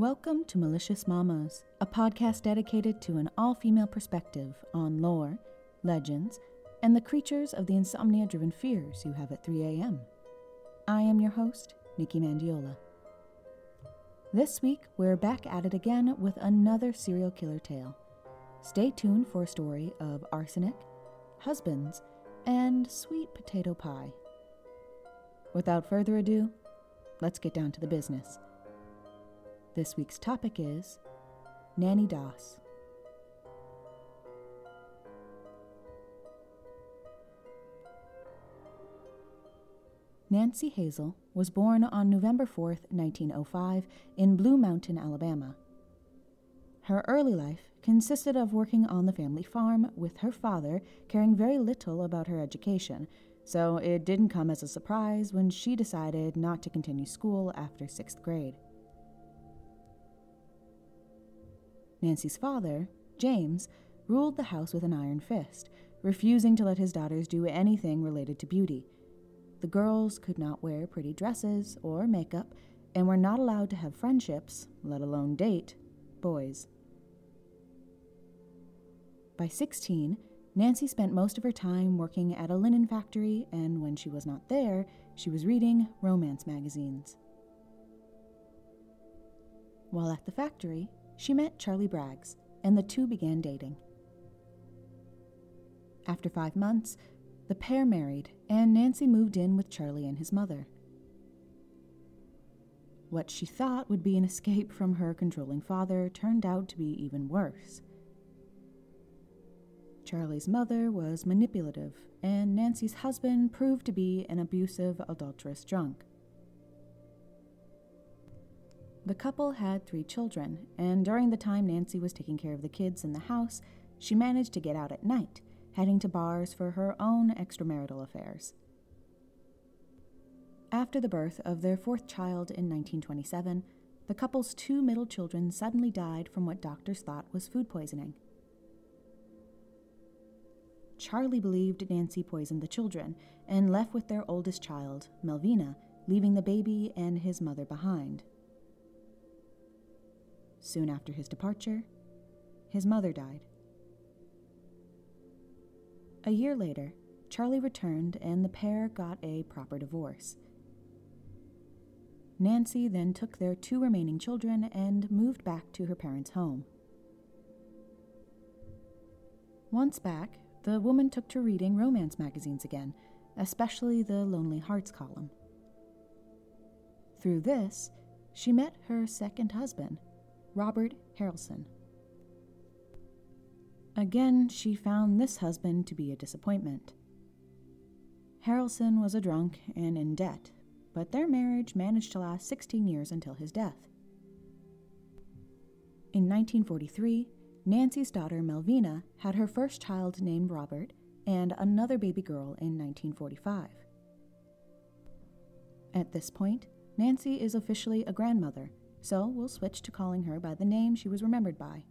Welcome to Malicious Mamas, a podcast dedicated to an all female perspective on lore, legends, and the creatures of the insomnia driven fears you have at 3 a.m. I am your host, Nikki Mandiola. This week, we're back at it again with another serial killer tale. Stay tuned for a story of arsenic, husbands, and sweet potato pie. Without further ado, let's get down to the business. This week's topic is Nanny Doss. Nancy Hazle was born on November 4, 1905, in Blue Mountain, Alabama. Her early life consisted of working on the family farm, with her father caring very little about her education, so it didn't come as a surprise when she decided not to continue school after sixth grade. Nancy's father, James, ruled the house with an iron fist, refusing to let his daughters do anything related to beauty. The girls could not wear pretty dresses or makeup and were not allowed to have friendships, let alone date, boys. By 16, Nancy spent most of her time working at a linen factory, and when she was not there, she was reading romance magazines. While at the factory, she met Charlie Braggs, and the two began dating. After five months, the pair married, and Nancy moved in with Charlie and his mother. What she thought would be an escape from her controlling father turned out to be even worse. Charlie's mother was manipulative, and Nancy's husband proved to be an abusive, adulterous drunk. The couple had three children, and during the time Nancy was taking care of the kids in the house, she managed to get out at night, heading to bars for her own extramarital affairs. After the birth of their fourth child in 1927, the couple's two middle children suddenly died from what doctors thought was food poisoning. Charlie believed Nancy poisoned the children and left with their oldest child, Melvina, leaving the baby and his mother behind. Soon after his departure, his mother died. A year later, Charlie returned and the pair got a proper divorce. Nancy then took their two remaining children and moved back to her parents' home. Once back, the woman took to reading romance magazines again, especially the Lonely Hearts column. Through this, she met her second husband, Robert Harrelson. Again, she found this husband to be a disappointment. Harrelson was a drunk and in debt, but their marriage managed to last 16 years until his death. In 1943, Nancy's daughter Melvina had her first child named Robert and another baby girl in 1945. At this point, Nancy is officially a grandmother so we'll switch to calling her by the name she was remembered by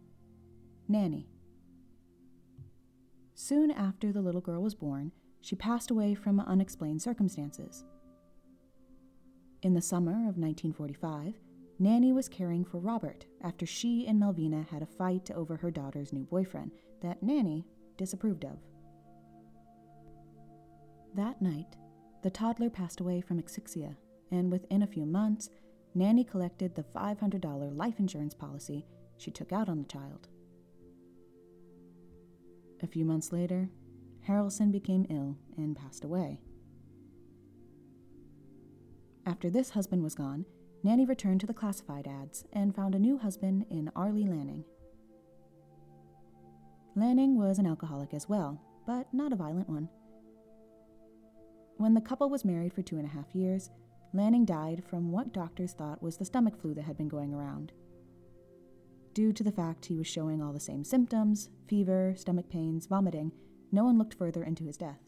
Nanny. Soon after the little girl was born, she passed away from unexplained circumstances. In the summer of 1945, Nanny was caring for Robert after she and Melvina had a fight over her daughter's new boyfriend that Nanny disapproved of. That night, the toddler passed away from asphyxia, and within a few months, Nanny collected the $500 life insurance policy she took out on the child. A few months later, Harrelson became ill and passed away. After this husband was gone, Nanny returned to the classified ads and found a new husband in Arlie Lanning. Lanning was an alcoholic as well, but not a violent one. When the couple was married for two and a half years, Lanning died from what doctors thought was the stomach flu that had been going around. Due to the fact he was showing all the same symptoms fever, stomach pains, vomiting no one looked further into his death.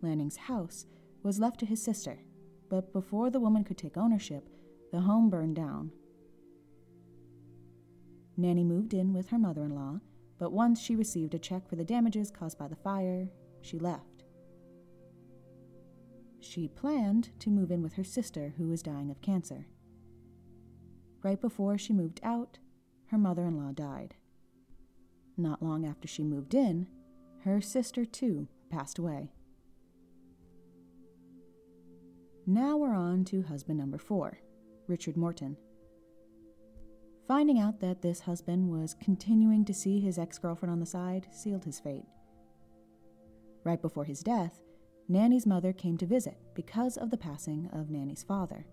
Lanning's house was left to his sister, but before the woman could take ownership, the home burned down. Nanny moved in with her mother in law, but once she received a check for the damages caused by the fire, she left. She planned to move in with her sister, who was dying of cancer. right before she moved out, her mother in law died. Not long after she moved in, her sister too passed away. Now we're on to husband number four, Richard Morton. Finding out that this husband was continuing to see his ex girlfriend on the side sealed his fate. Right before his death, Nanny's mother came to visit because of the passing of Nanny's father.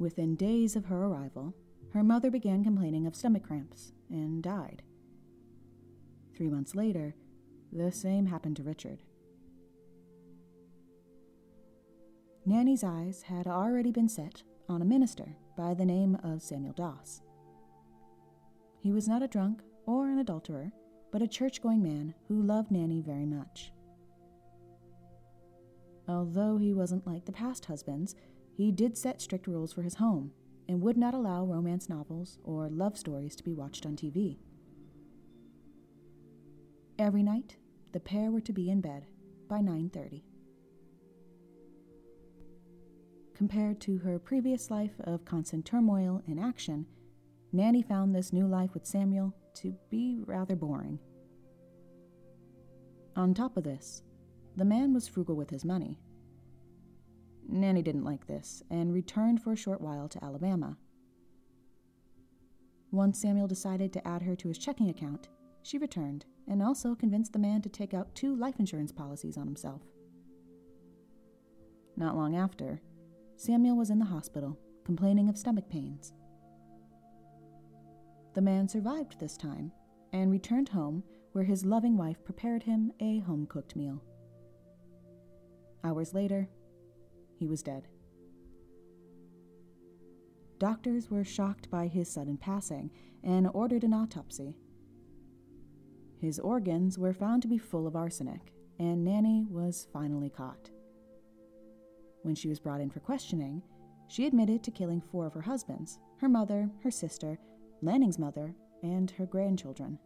Within days of her arrival, her mother began complaining of stomach cramps and died. Three months later, the same happened to Richard. Nanny's eyes had already been set on a minister by the name of Samuel Doss. He was not a drunk or an adulterer, but a church going man who loved Nanny very much. Although he wasn't like the past husbands, he did set strict rules for his home and would not allow romance novels or love stories to be watched on TV. Every night, the pair were to be in bed by 9:30. Compared to her previous life of constant turmoil and action, Nanny found this new life with Samuel to be rather boring. On top of this, the man was frugal with his money. Nanny didn't like this and returned for a short while to Alabama. Once Samuel decided to add her to his checking account, she returned and also convinced the man to take out two life insurance policies on himself. Not long after, Samuel was in the hospital, complaining of stomach pains. The man survived this time and returned home where his loving wife prepared him a home cooked meal. Hours later, he was dead. Doctors were shocked by his sudden passing and ordered an autopsy. His organs were found to be full of arsenic, and Nanny was finally caught. When she was brought in for questioning, she admitted to killing four of her husbands her mother, her sister, Lanning's mother, and her grandchildren.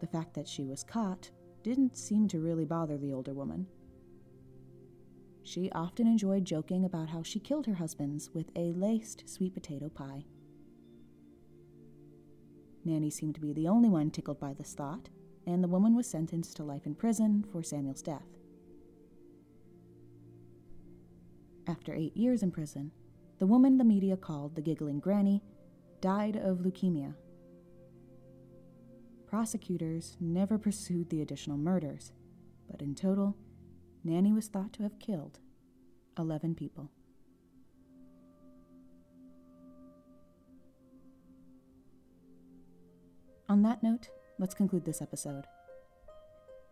The fact that she was caught didn't seem to really bother the older woman. She often enjoyed joking about how she killed her husbands with a laced sweet potato pie. Nanny seemed to be the only one tickled by this thought, and the woman was sentenced to life in prison for Samuel's death. After eight years in prison, the woman the media called the Giggling Granny died of leukemia. Prosecutors never pursued the additional murders, but in total, Nanny was thought to have killed 11 people. On that note, let's conclude this episode.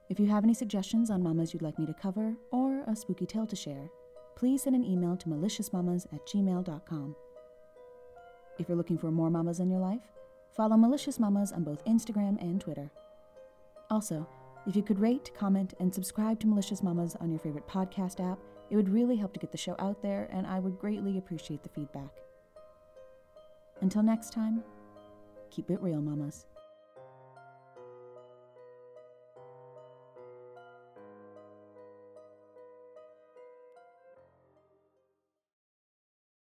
If you have any suggestions on mamas you'd like me to cover or a spooky tale to share, please send an email to maliciousmamas at gmail.com. If you're looking for more mamas in your life, follow Malicious Mamas on both Instagram and Twitter. Also, if you could rate, comment, and subscribe to Malicious Mamas on your favorite podcast app, it would really help to get the show out there, and I would greatly appreciate the feedback. Until next time, keep it real, mamas.